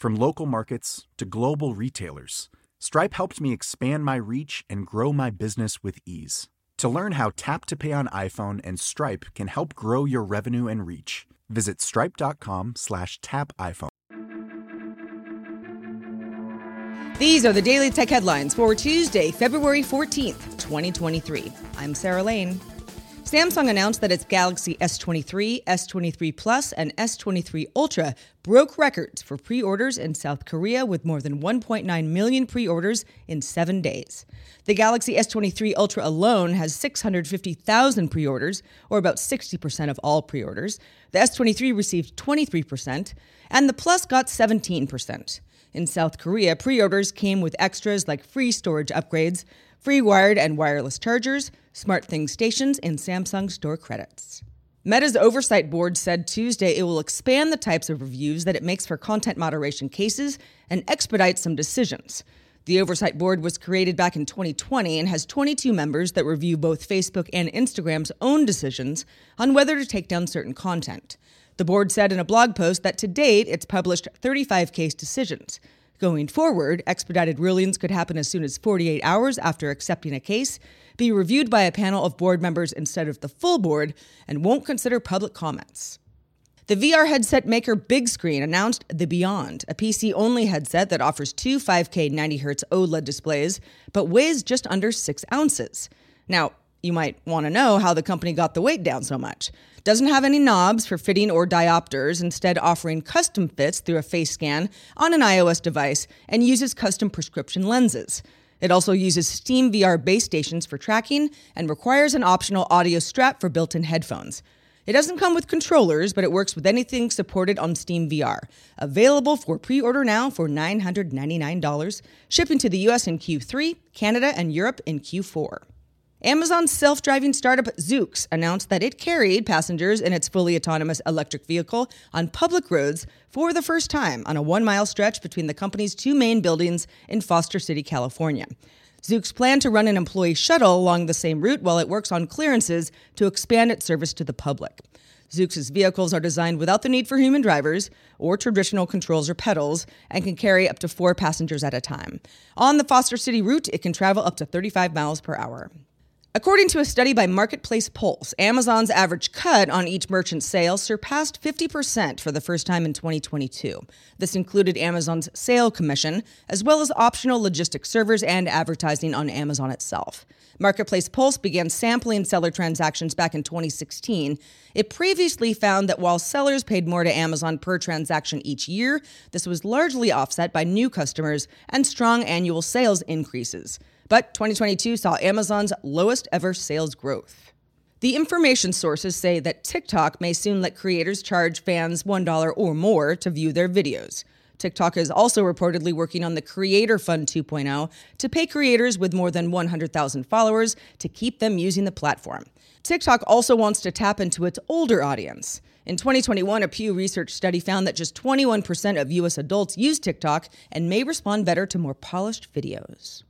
From local markets to global retailers, Stripe helped me expand my reach and grow my business with ease. To learn how Tap to Pay on iPhone and Stripe can help grow your revenue and reach, visit stripe.com/tapiphone. These are the Daily Tech headlines for Tuesday, February 14th, 2023. I'm Sarah Lane. Samsung announced that its Galaxy S23, S23 Plus, and S23 Ultra broke records for pre orders in South Korea with more than 1.9 million pre orders in seven days. The Galaxy S23 Ultra alone has 650,000 pre orders, or about 60% of all pre orders. The S23 received 23%, and the Plus got 17%. In South Korea, pre orders came with extras like free storage upgrades, free wired and wireless chargers, SmartThings stations, and Samsung store credits. Meta's oversight board said Tuesday it will expand the types of reviews that it makes for content moderation cases and expedite some decisions. The oversight board was created back in 2020 and has 22 members that review both Facebook and Instagram's own decisions on whether to take down certain content. The board said in a blog post that to date it's published 35 case decisions. Going forward, expedited rulings could happen as soon as 48 hours after accepting a case, be reviewed by a panel of board members instead of the full board, and won't consider public comments. The VR headset maker Bigscreen announced the Beyond, a PC only headset that offers two 5K 90Hz OLED displays, but weighs just under six ounces. Now, you might want to know how the company got the weight down so much. Doesn't have any knobs for fitting or diopters, instead, offering custom fits through a face scan on an iOS device and uses custom prescription lenses. It also uses Steam VR base stations for tracking and requires an optional audio strap for built in headphones. It doesn't come with controllers, but it works with anything supported on Steam VR. Available for pre order now for $999, shipping to the US in Q3, Canada, and Europe in Q4. Amazon's self driving startup Zoox announced that it carried passengers in its fully autonomous electric vehicle on public roads for the first time on a one mile stretch between the company's two main buildings in Foster City, California. Zoox planned to run an employee shuttle along the same route while it works on clearances to expand its service to the public. Zoox's vehicles are designed without the need for human drivers or traditional controls or pedals and can carry up to four passengers at a time. On the Foster City route, it can travel up to 35 miles per hour. According to a study by Marketplace Pulse, Amazon's average cut on each merchant sale surpassed 50% for the first time in 2022. This included Amazon's sale commission, as well as optional logistics servers and advertising on Amazon itself. Marketplace Pulse began sampling seller transactions back in 2016. It previously found that while sellers paid more to Amazon per transaction each year, this was largely offset by new customers and strong annual sales increases. But 2022 saw Amazon's lowest ever sales growth. The information sources say that TikTok may soon let creators charge fans $1 or more to view their videos. TikTok is also reportedly working on the Creator Fund 2.0 to pay creators with more than 100,000 followers to keep them using the platform. TikTok also wants to tap into its older audience. In 2021, a Pew Research study found that just 21% of US adults use TikTok and may respond better to more polished videos.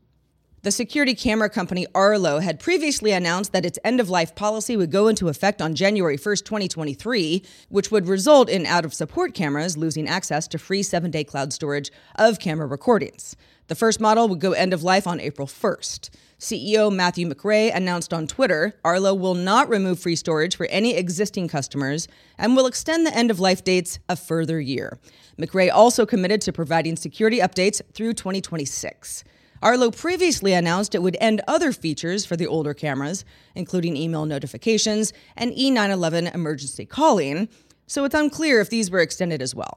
The security camera company Arlo had previously announced that its end of life policy would go into effect on January 1st, 2023, which would result in out of support cameras losing access to free seven day cloud storage of camera recordings. The first model would go end of life on April 1st. CEO Matthew McRae announced on Twitter Arlo will not remove free storage for any existing customers and will extend the end of life dates a further year. McRae also committed to providing security updates through 2026. Arlo previously announced it would end other features for the older cameras, including email notifications and E911 emergency calling, so it's unclear if these were extended as well.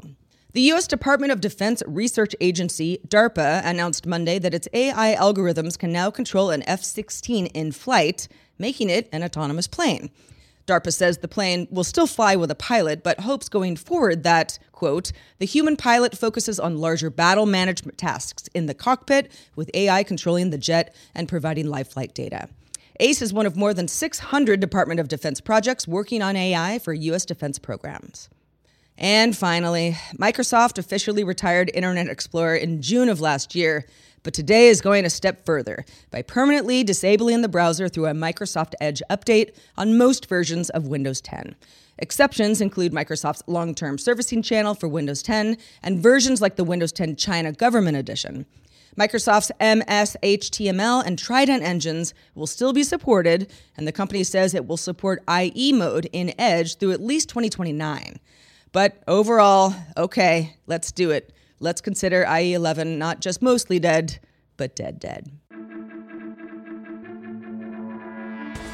The U.S. Department of Defense Research Agency, DARPA, announced Monday that its AI algorithms can now control an F 16 in flight, making it an autonomous plane. DARPA says the plane will still fly with a pilot, but hopes going forward that, quote, the human pilot focuses on larger battle management tasks in the cockpit, with AI controlling the jet and providing live flight data. ACE is one of more than 600 Department of Defense projects working on AI for U.S. defense programs. And finally, Microsoft officially retired Internet Explorer in June of last year, but today is going a step further by permanently disabling the browser through a Microsoft Edge update on most versions of Windows 10. Exceptions include Microsoft's long term servicing channel for Windows 10 and versions like the Windows 10 China Government Edition. Microsoft's MS HTML and Trident engines will still be supported, and the company says it will support IE mode in Edge through at least 2029. But overall, okay, let's do it. Let's consider IE11 not just mostly dead, but dead, dead.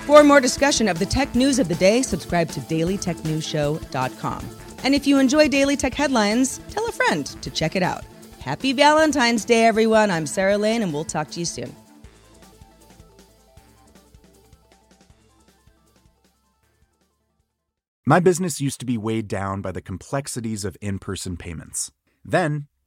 For more discussion of the tech news of the day, subscribe to dailytechnewsshow.com. And if you enjoy Daily Tech Headlines, tell a friend to check it out. Happy Valentine's Day, everyone. I'm Sarah Lane, and we'll talk to you soon. My business used to be weighed down by the complexities of in person payments. Then,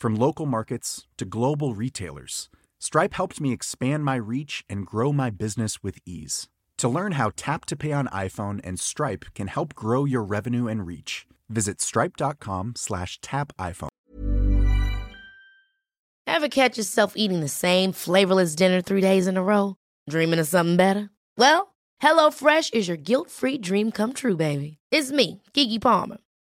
From local markets to global retailers, Stripe helped me expand my reach and grow my business with ease. To learn how Tap to Pay on iPhone and Stripe can help grow your revenue and reach, visit stripe.com slash tap iPhone. Ever catch yourself eating the same flavorless dinner three days in a row? Dreaming of something better? Well, HelloFresh is your guilt-free dream come true, baby. It's me, Keke Palmer.